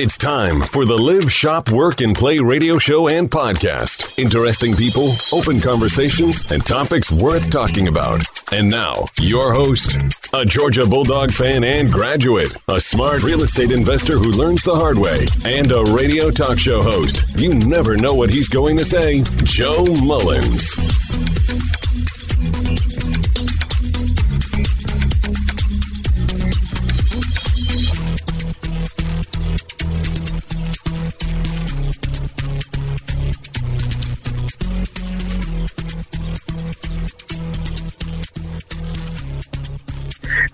It's time for the Live, Shop, Work, and Play radio show and podcast. Interesting people, open conversations, and topics worth talking about. And now, your host, a Georgia Bulldog fan and graduate, a smart real estate investor who learns the hard way, and a radio talk show host. You never know what he's going to say, Joe Mullins.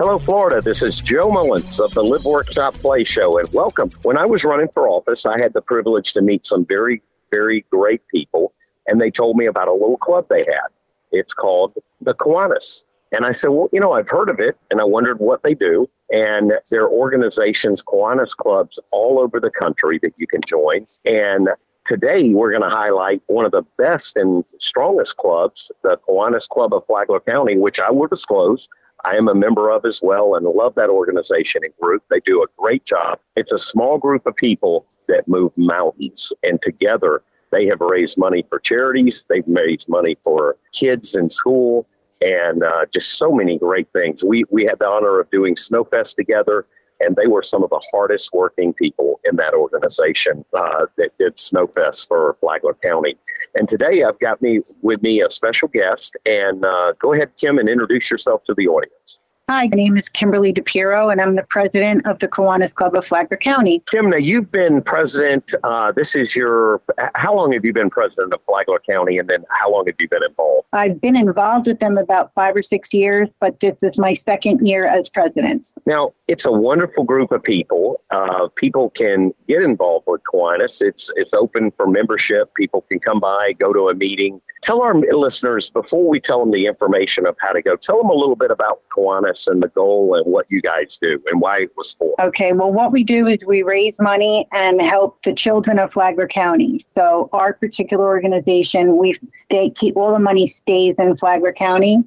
Hello, Florida. This is Joe Mullins of the Live Workshop Play Show, and welcome. When I was running for office, I had the privilege to meet some very, very great people, and they told me about a little club they had. It's called the Kiwanis. And I said, Well, you know, I've heard of it, and I wondered what they do. And there are organizations, Kiwanis clubs all over the country that you can join. And today we're going to highlight one of the best and strongest clubs, the Kiwanis Club of Flagler County, which I will disclose I am a member of as well and love that organization and group. They do a great job. It's a small group of people that move mountains, and together they have raised money for charities. They've raised money for kids in school, and uh, just so many great things. We we had the honor of doing Snowfest together and they were some of the hardest working people in that organization uh, that did Snowfest for Flagler County. And today I've got me with me a special guest, and uh, go ahead, Kim, and introduce yourself to the audience. Hi, my name is Kimberly DePiero, and I'm the president of the Kiwanis Club of Flagler County. Kim, now you've been president. Uh, this is your, how long have you been president of Flagler County, and then how long have you been involved? I've been involved with them about five or six years, but this is my second year as president. Now, it's a wonderful group of people. Uh, people can get involved with Kiwanis. It's, it's open for membership. People can come by, go to a meeting tell our listeners before we tell them the information of how to go tell them a little bit about Kiwanis and the goal and what you guys do and why it was for. Okay well what we do is we raise money and help the children of flagler county. So our particular organization we they keep all the money stays in flagler county.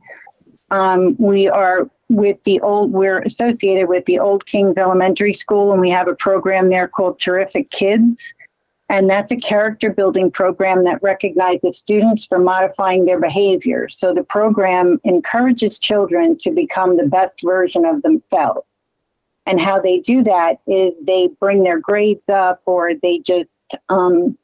Um, we are with the old we're associated with the old kings elementary school and we have a program there called terrific kids and that's a character building program that recognizes students for modifying their behavior. So the program encourages children to become the best version of themselves. And how they do that is they bring their grades up or they just um,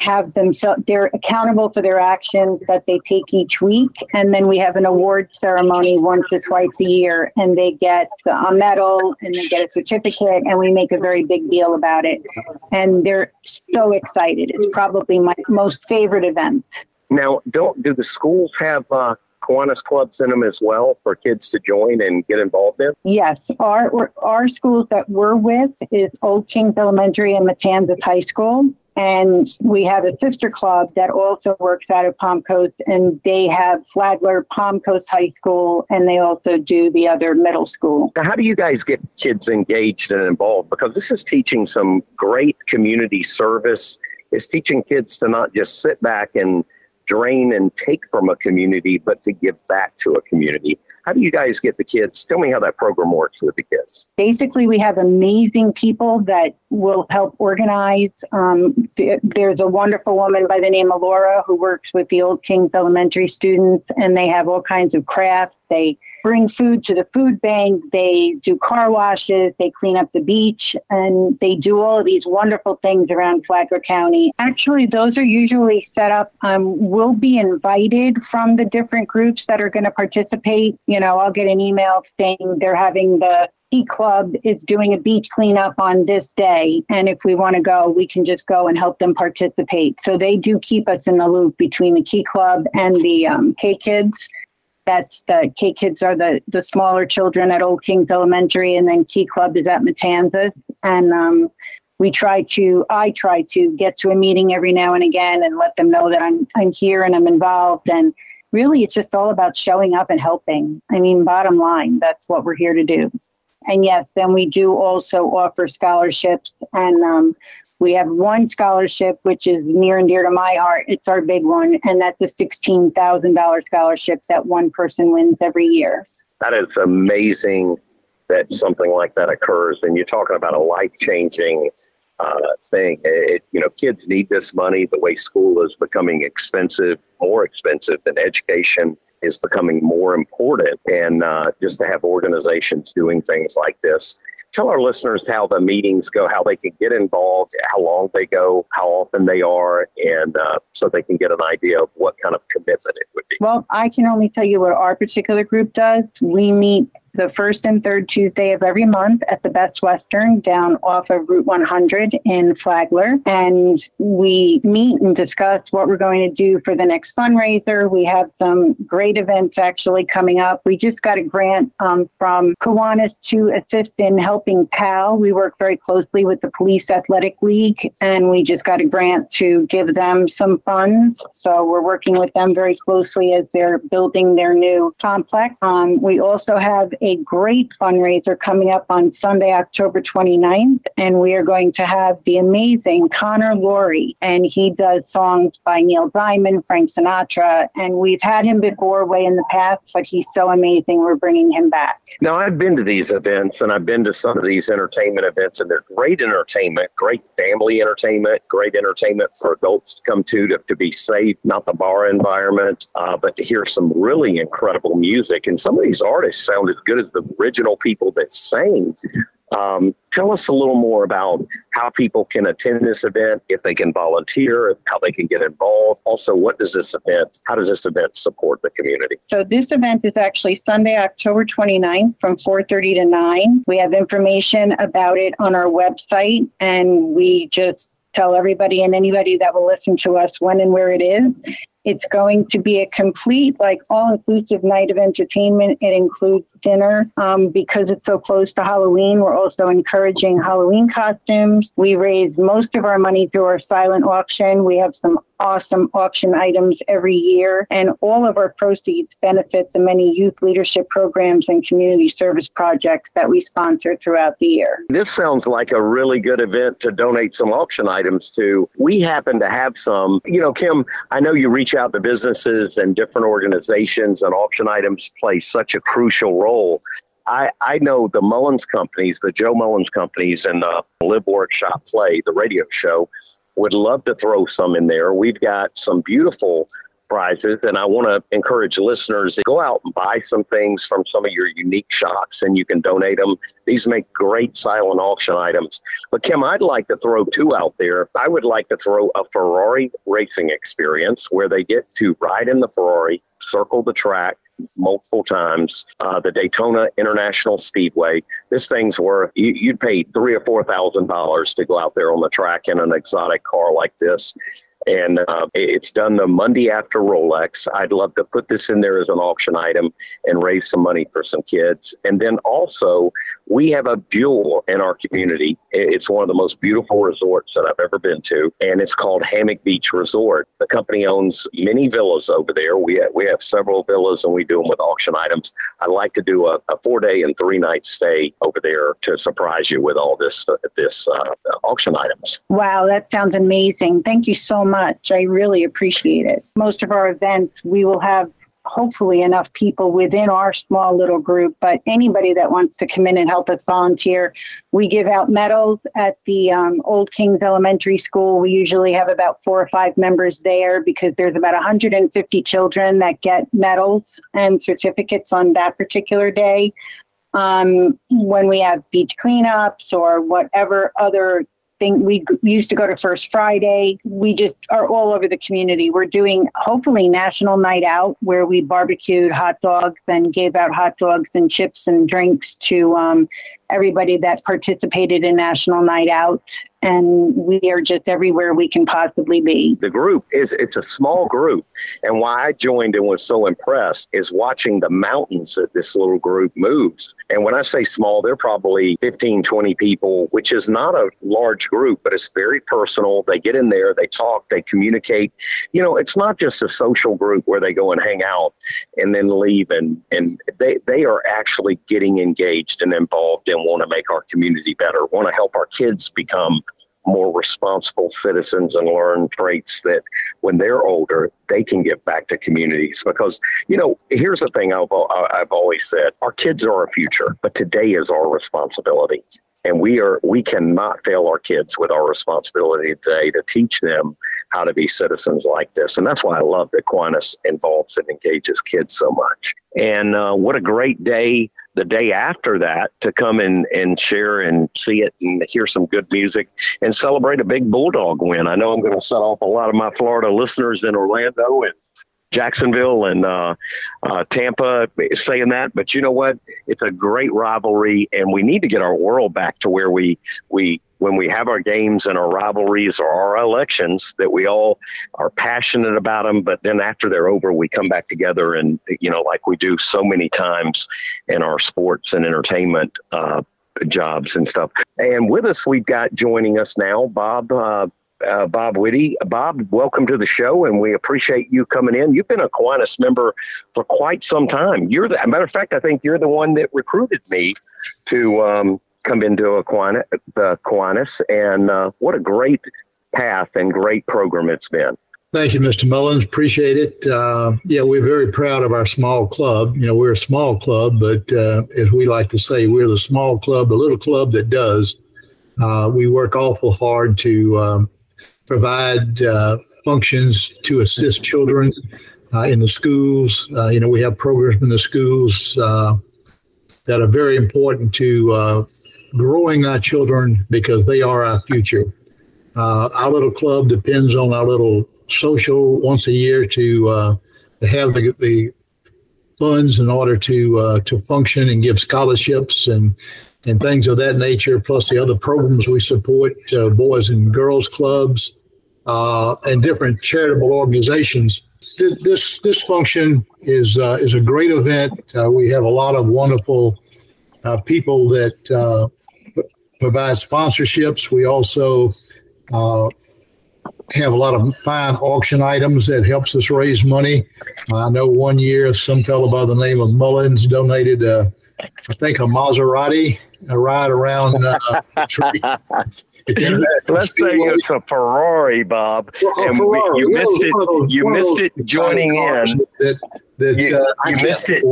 have themselves they're accountable for their actions that they take each week and then we have an award ceremony once or twice a year and they get a medal and they get a certificate and we make a very big deal about it and they're so excited it's probably my most favorite event now don't do the schools have uh Kiwanis clubs in them as well for kids to join and get involved in? Yes, our our schools that we're with is Old Kings Elementary and Matanzas High School. And we have a sister club that also works out of Palm Coast, and they have Flagler Palm Coast High School, and they also do the other middle school. Now, how do you guys get kids engaged and involved? Because this is teaching some great community service. It's teaching kids to not just sit back and drain and take from a community, but to give back to a community. How do you guys get the kids? Tell me how that program works with the kids. Basically, we have amazing people that will help organize. Um, there's a wonderful woman by the name of Laura who works with the Old Kings Elementary students, and they have all kinds of crafts. They bring food to the food bank, they do car washes, they clean up the beach, and they do all of these wonderful things around Flagler County. Actually, those are usually set up. Um, we'll be invited from the different groups that are going to participate. You know, I'll get an email saying they're having the Key Club is doing a beach cleanup on this day. And if we want to go, we can just go and help them participate. So they do keep us in the loop between the Key Club and the um, K Kids. That's the K Kids are the the smaller children at Old Kings Elementary, and then Key Club is at Matanzas. And um, we try to, I try to get to a meeting every now and again and let them know that I'm I'm here and I'm involved. And really, it's just all about showing up and helping. I mean, bottom line, that's what we're here to do. And yes, then we do also offer scholarships and um, we have one scholarship, which is near and dear to my heart. It's our big one, and that's a $16,000 scholarship that one person wins every year. That is amazing that something like that occurs. And you're talking about a life changing uh, thing. It, you know, kids need this money. The way school is becoming expensive, more expensive than education is becoming more important. And uh, just to have organizations doing things like this tell our listeners how the meetings go, how they can get involved, how long they go, how often they are, and uh, so they can get an idea of what kind of commitment it would be. Well, I can only tell you what our particular group does. We meet the first and third Tuesday of every month at the Best Western down off of Route 100 in Flagler. And we meet and discuss what we're going to do for the next fundraiser. We have some great events actually coming up. We just got a grant um, from Kiwanis to assist in helping PAL. We work very closely with the Police Athletic League, and we just got a grant to give them some funds. So we're working with them very closely as they're building their new complex. Um, we also have a great fundraiser coming up on Sunday, October 29th. And we are going to have the amazing Connor Laurie. And he does songs by Neil Diamond, Frank Sinatra. And we've had him before way in the past, but he's so amazing. We're bringing him back. Now, I've been to these events and I've been to some of these entertainment events, and they're great entertainment, great family entertainment, great entertainment for adults to come to to, to be safe, not the bar environment, uh, but to hear some really incredible music. And some of these artists sound as good as the original people that sang. Um, tell us a little more about how people can attend this event, if they can volunteer, how they can get involved. Also, what does this event, how does this event support the community? So this event is actually Sunday, October 29th from 4.30 to 9. We have information about it on our website and we just tell everybody and anybody that will listen to us when and where it is. It's going to be a complete, like all inclusive night of entertainment. It includes dinner. Um, because it's so close to Halloween, we're also encouraging Halloween costumes. We raise most of our money through our silent auction. We have some awesome auction items every year, and all of our proceeds benefit the many youth leadership programs and community service projects that we sponsor throughout the year. This sounds like a really good event to donate some auction items to. We happen to have some. You know, Kim, I know you reach out to businesses and different organizations, and auction items play such a crucial role role. I, I know the Mullins companies, the Joe Mullins companies, and the Live Workshop Play, the radio show, would love to throw some in there. We've got some beautiful prizes, and I want to encourage listeners to go out and buy some things from some of your unique shops, and you can donate them. These make great silent auction items. But Kim, I'd like to throw two out there. I would like to throw a Ferrari racing experience where they get to ride in the Ferrari, circle the track, multiple times. Uh, the Daytona International Speedway. This thing's worth you, you'd pay three or four thousand dollars to go out there on the track in an exotic car like this and uh, it's done the Monday after Rolex. I'd love to put this in there as an auction item and raise some money for some kids. And then also, we have a jewel in our community. It's one of the most beautiful resorts that I've ever been to, and it's called Hammock Beach Resort. The company owns many villas over there. We have, we have several villas, and we do them with auction items. I'd like to do a, a four day and three night stay over there to surprise you with all this uh, this uh, auction items. Wow, that sounds amazing! Thank you so much. I really appreciate it. Most of our events, we will have hopefully enough people within our small little group, but anybody that wants to come in and help us volunteer, we give out medals at the um, Old Kings Elementary School. We usually have about four or five members there because there's about 150 children that get medals and certificates on that particular day. Um, when we have beach cleanups or whatever other thing. We used to go to First Friday. We just are all over the community. We're doing hopefully National Night Out where we barbecued hot dogs and gave out hot dogs and chips and drinks to um, everybody that participated in National Night Out and we are just everywhere we can possibly be. The group is it's a small group, and why I joined and was so impressed is watching the mountains that this little group moves. And when I say small, they're probably 15, 20 people, which is not a large group, but it's very personal. They get in there, they talk, they communicate. You know, it's not just a social group where they go and hang out and then leave and and they they are actually getting engaged and involved and want to make our community better, want to help our kids become more responsible citizens and learn traits that when they're older, they can give back to communities. Because, you know, here's the thing I've, I've always said our kids are our future, but today is our responsibility. And we are we cannot fail our kids with our responsibility today to teach them how to be citizens like this. And that's why I love that Kiwanis involves and engages kids so much. And uh, what a great day the day after that to come and, and share and see it and hear some good music and celebrate a big Bulldog win. I know I'm going to set off a lot of my Florida listeners in Orlando and Jacksonville and uh, uh, Tampa saying that. But you know what? It's a great rivalry, and we need to get our world back to where we we when we have our games and our rivalries or our elections that we all are passionate about them but then after they're over we come back together and you know like we do so many times in our sports and entertainment uh, jobs and stuff and with us we've got joining us now bob uh, uh, Bob Whitty. Bob, welcome to the show, and we appreciate you coming in. You've been a Kiwanis member for quite some time. You're the matter of fact, I think you're the one that recruited me to um, come into Kiwanis, the and uh, what a great path and great program it's been. Thank you, Mr. Mullins. Appreciate it. Uh, yeah, we're very proud of our small club. You know, we're a small club, but uh, as we like to say, we're the small club, the little club that does. Uh, we work awful hard to um, provide uh, functions to assist children uh, in the schools. Uh, you know, we have programs in the schools uh, that are very important to uh, growing our children because they are our future. Uh, our little club depends on our little social once a year to, to have the, the funds in order to to function and give scholarships and and things of that nature, plus the other programs we support, uh, boys and girls clubs, uh, and different charitable organizations. This this function is uh, is a great event. Uh, we have a lot of wonderful uh, people that uh, provide sponsorships. We also uh, have a lot of fine auction items that helps us raise money. I know one year some fellow by the name of Mullins donated, I think, a Maserati, a ride around. Let's say it's a Ferrari, Bob. and Ferrari. you missed it. Those, you missed it joining in. That, that, you, uh, you missed it.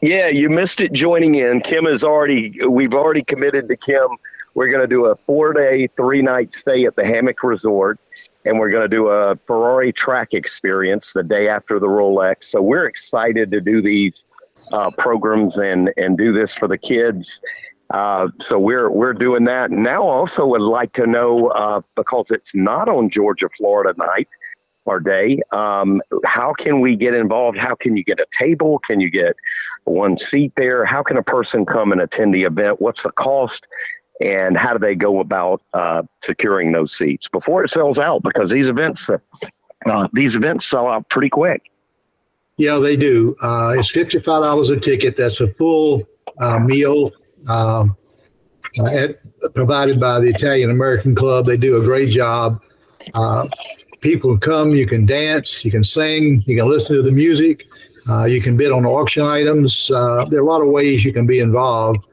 Yeah, you missed it joining in. Kim is already. We've already committed to Kim. We're going to do a four-day, three-night stay at the Hammock Resort, and we're going to do a Ferrari track experience the day after the Rolex. So we're excited to do these uh, programs and and do this for the kids uh, so we're we're doing that now. Also, would like to know uh, because it's not on Georgia Florida night or day. Um, how can we get involved? How can you get a table? Can you get one seat there? How can a person come and attend the event? What's the cost? And how do they go about uh, securing those seats before it sells out? Because these events, uh, these events sell out pretty quick. Yeah, they do. Uh, it's fifty-five dollars a ticket. That's a full uh, meal um, at, provided by the Italian American Club. They do a great job. Uh, people come, you can dance, you can sing, you can listen to the music, uh, you can bid on auction items. Uh, there are a lot of ways you can be involved.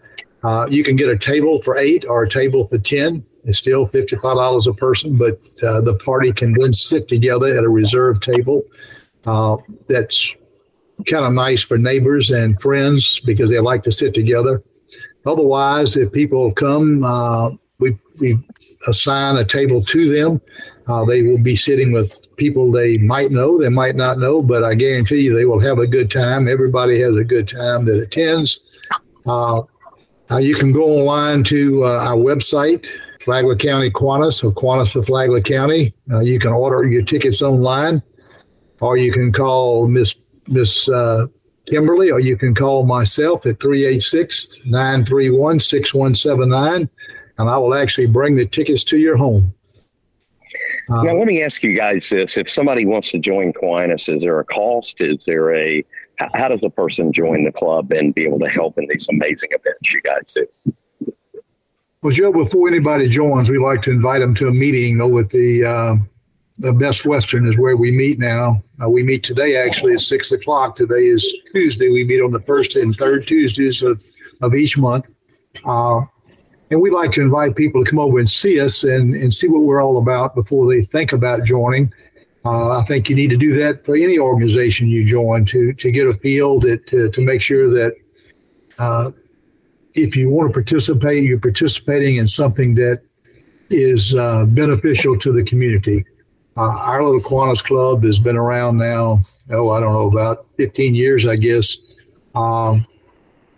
Uh, you can get a table for eight or a table for 10. It's still $55 a person, but uh, the party can then sit together at a reserved table. Uh, that's kind of nice for neighbors and friends because they like to sit together. Otherwise, if people come, uh, we, we assign a table to them. Uh, they will be sitting with people they might know, they might not know, but I guarantee you they will have a good time. Everybody has a good time that attends. Uh, uh you can go online to uh, our website, Flagler County Kiwanis, or Kiwanis for Flagler County. Uh, you can order your tickets online, or you can call Miss Miss Kimberly, or you can call myself at 386 931 6179, and I will actually bring the tickets to your home. Uh, now, let me ask you guys this. If somebody wants to join Kiwanis, is there a cost? Is there a, how does a person join the club and be able to help in these amazing events you guys do? Well, Joe, before anybody joins, we like to invite them to a meeting over at the uh, the Best Western is where we meet now. Uh, we meet today actually at six o'clock. Today is Tuesday. We meet on the first and third Tuesdays of, of each month. Uh, and we like to invite people to come over and see us and, and see what we're all about before they think about joining. Uh, I think you need to do that for any organization you join to to get a feel that to, to make sure that uh, if you want to participate, you're participating in something that is uh, beneficial to the community. Uh, our little Kiwanis Club has been around now, oh, I don't know, about 15 years, I guess. Um,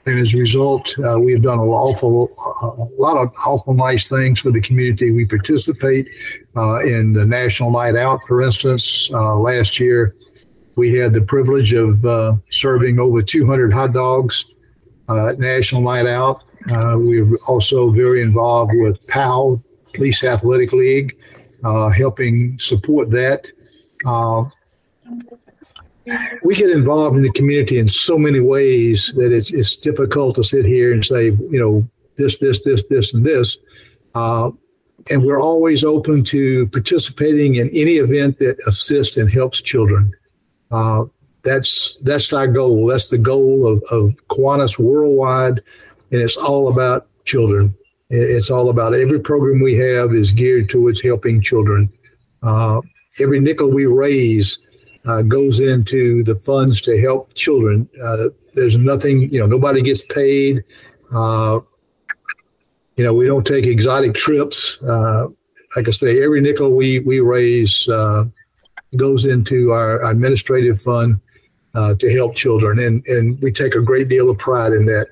and as a result, uh, we've done a awful, a lot of awful nice things for the community. We participate uh, in the National Night Out, for instance. Uh, last year, we had the privilege of uh, serving over 200 hot dogs uh, at National Night Out. Uh, we were also very involved with PAL, Police Athletic League, helping support that we get involved in the community in so many ways that it's it's difficult to sit here and say, you know, this, this, this, this, and this. Uh, and we're always open to participating in any event that assists and helps children. Uh, that's that's our goal. That's the goal of, of Kiwanis worldwide, and it's all about children. It's all about every program we have is geared towards helping children. Uh, every nickel we raise uh, goes into the funds to help children. Uh, there's nothing, you know, nobody gets paid. Uh, you know, we don't take exotic trips. Uh, like I say, every nickel we we raise uh, goes into our administrative fund to help children, and and we take a great deal of pride in that.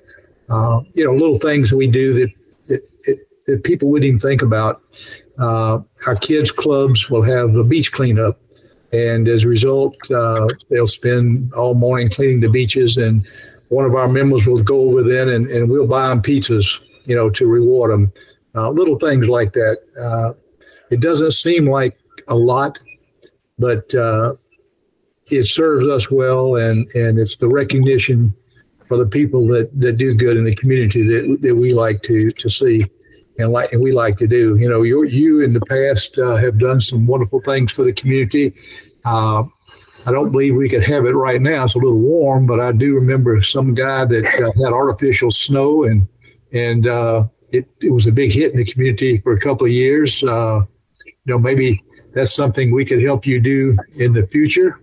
you know, little things we do that that, people wouldn't even think about. our kids' clubs will have a beach cleanup and as a result, uh, they'll spend all morning cleaning the beaches. And one of our members will go over then and, and we'll buy them pizzas, you know, to reward them. Uh, little things like that. Uh, it doesn't seem like a lot, but uh, it serves us well, and, and it's the recognition for the people that, that do good in the community that, that we like to, to see and like and we like to do. You know, you you in the past uh, have done some wonderful things for the community. Uh, I don't believe we could have it right now. It's a little warm, but I do remember some guy that uh, had artificial snow, and and uh, it it was a big hit in the community for a couple of years. Uh, you know, maybe that's something we could help you do in the future.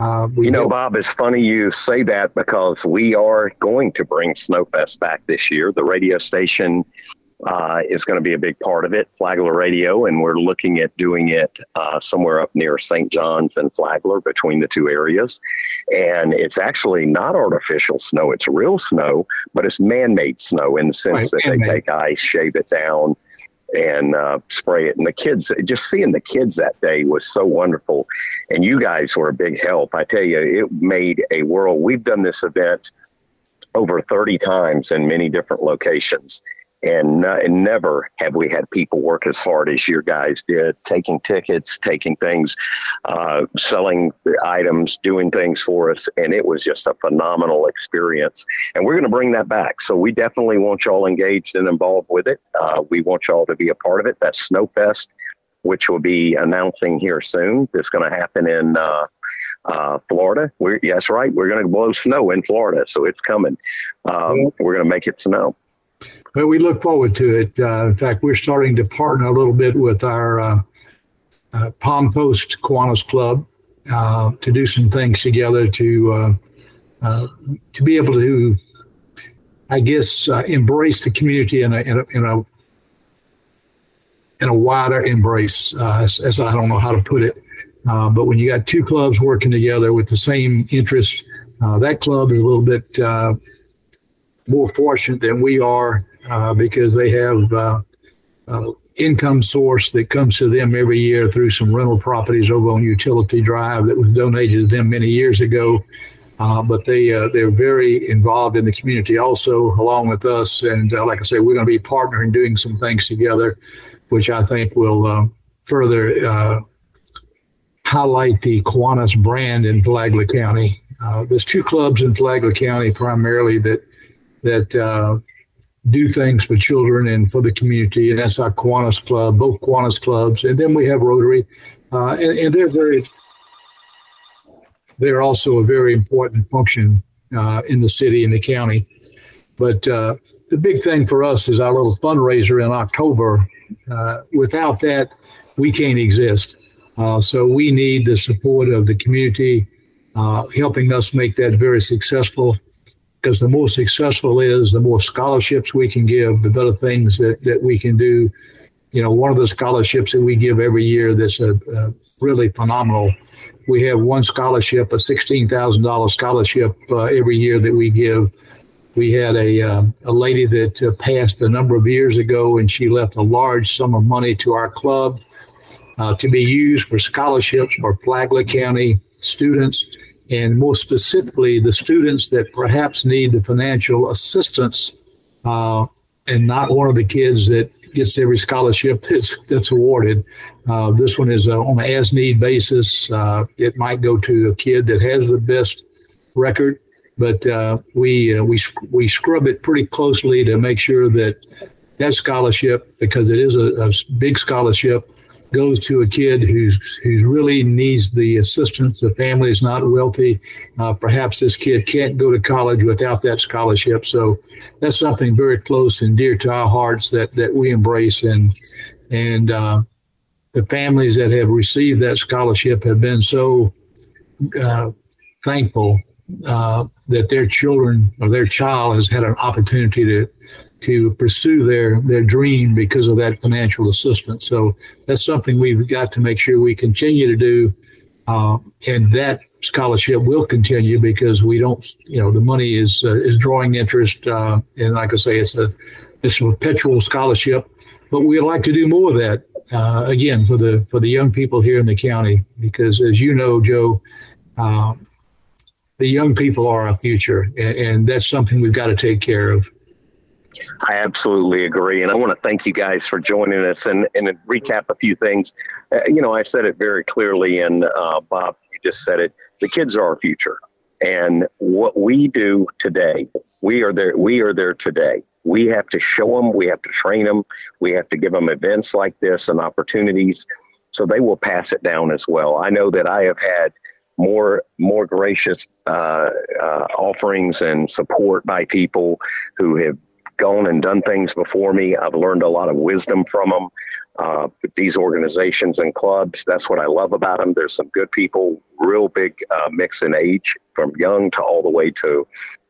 Uh, you know, help- Bob, it's funny you say that because we are going to bring Snowfest back this year. The radio station uh, is going to be a big part of it, Flagler Radio, and we're looking at doing it uh, somewhere up near St. John's and Flagler between the two areas. And it's actually not artificial snow, it's real snow, but it's man made snow in the sense right, that they take ice, shave it down, and uh, spray it. And the kids, just seeing the kids that day was so wonderful. And you guys were a big help. I tell you, it made a world. We've done this event over 30 times in many different locations and, uh, and never have we had people work as hard as your guys did, taking tickets, taking things, uh, selling items, doing things for us. And it was just a phenomenal experience. And we're going to bring that back. So we definitely want y'all engaged and involved with it. Uh, we want y'all to be a part of it. That's Snowfest, which will be announcing here soon. It's going to happen in, uh, uh, Florida. We're, yes, right. We're going to blow snow in Florida, so it's coming. Um, we're going to make it snow. But we look forward to it. Uh, in fact, we're starting to partner a little bit with our uh, uh, Palm Coast Kiwanis Club uh, to do some things together to uh, uh, to be able to, I guess, embrace the community in a in a, in a in a wider embrace, as, as, I don't know how to put it. But when you got two clubs working together with the same interest, that club is a little bit more fortunate than we are uh, because they have uh, uh, income source that comes to them every year through some rental properties over on Utility Drive that was donated to them many years ago. Uh, but they uh, they're very involved in the community also, along with us. And uh, like I said, we're going to be partnering, doing some things together, which I think will further highlight the Kiwanis brand in Flagler County. there's two clubs in Flagler County primarily that that uh, do things for children and for the community, and that's our Kiwanis Club, both Kiwanis clubs, and then we have Rotary, uh, and, and, they're very, they're also a very important function uh, in the city and the county. But uh, the big thing for us is our little fundraiser in October. Uh, without that, we can't exist. Uh, so we need the support of the community helping us make that very successful. Because the more successful is, the more scholarships we can give, the better things that, that we can do. You know, one of the scholarships that we give every year that's a, a really phenomenal. We have one scholarship, a $16,000 scholarship uh, every year that we give we had a, uh, a lady that uh, passed a number of years ago, and she left a large sum of money to our club uh, to be used for scholarships for Flagler County students, and more specifically, the students that perhaps need the financial assistance, uh, and not one of the kids that gets every scholarship that's, that's awarded. Uh, this one is uh, on an as need basis. it might go to a kid that has the best record but uh, we uh, we we scrub it pretty closely to make sure that that scholarship, because it is a, a big scholarship, goes to a kid who's who's really needs the assistance. The family is not wealthy. Uh, perhaps this kid can't go to college without that scholarship. So that's something very close and dear to our hearts that that we embrace and and uh, the families that have received that scholarship have been so uh, thankful uh, that their children or their child has had an opportunity to to pursue their their dream because of that financial assistance. So that's something we've got to make sure we continue to do, uh, and that scholarship will continue because we don't, you know, the money is uh, is drawing interest, uh, and like I say, it's a it's a perpetual scholarship, but we'd like to do more of that. Uh, again, for the for the young people here in the county, because as you know, Joe, um, the young people are our future, and, and that's something we've got to take care of. I absolutely agree. And I want to thank you guys for joining us and, and recap a few things. Uh, you know, I said it very clearly, and uh, Bob, you just said it. The kids are our future. And what we do today, we are there, we are there today. We have to show them, we have to train them, we have to give them events like this and opportunities so they will pass it down as well. I know that I have had more more gracious uh, uh, offerings and support by people who have gone and done things before me. I've learned a lot of wisdom from them. Uh, these organizations and clubs, that's what I love about them. There's some good people, real big uh, mix in age, from young to all the way to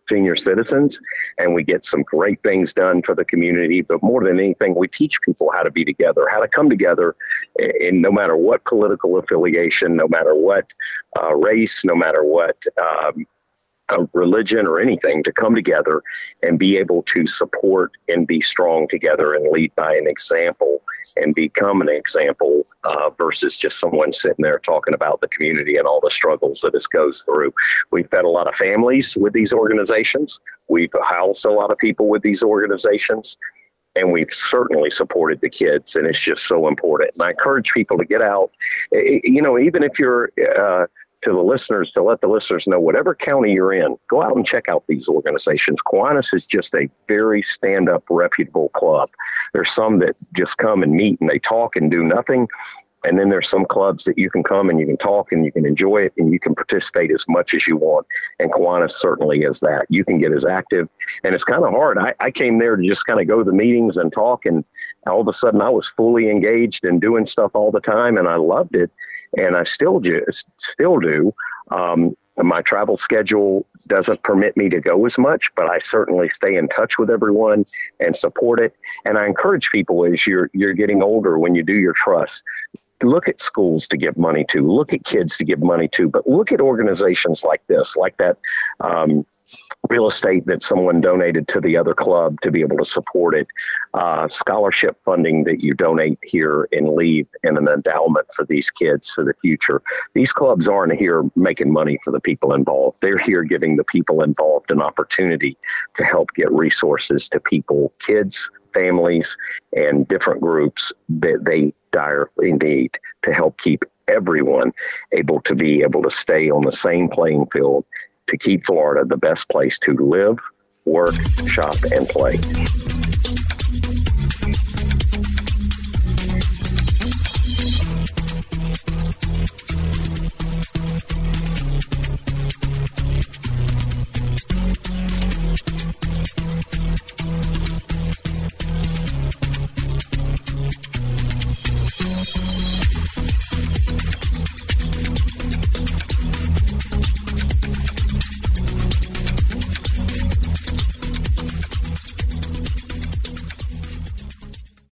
senior citizens, and we get some great things done for the community. But more than anything, we teach people how to be together, how to come together, in no matter what political affiliation, no matter what uh, race, no matter what um, religion or anything, to come together and be able to support and be strong together and lead by an example and become an example uh, versus just someone sitting there talking about the community and all the struggles that this goes through. We've fed a lot of families with these organizations. We've housed a lot of people with these organizations. And we've certainly supported the kids, and it's just so important. And I encourage people to get out. You know, even if you're uh, to the listeners to let the listeners know whatever county you're in, go out and check out these organizations. Kiwanis is just a very stand up, reputable club. There's some that just come and meet and they talk and do nothing. And then there's some clubs that you can come and you can talk and you can enjoy it and you can participate as much as you want. And Kiwanis certainly is that. You can get as active. And it's kind of hard. I, I came there to just kind of go to the meetings and talk. And all of a sudden I was fully engaged and doing stuff all the time. And I loved it and I still just still do. Um, my travel schedule doesn't permit me to go as much, but I certainly stay in touch with everyone and support it. And I encourage people as you're you're getting older when you do your trust, look at schools to give money to, look at kids to give money to, but look at organizations like this, like that um, real estate that someone donated to the other club to be able to support it, uh, scholarship funding that you donate here and leave in an endowment for these kids for the future. These clubs aren't here making money for the people involved. They're here giving the people involved an opportunity to help get resources to people, kids, families, and different groups that they direly need to help keep everyone able to be able to stay on the same playing field to keep Florida the best place to live, work, shop, and play.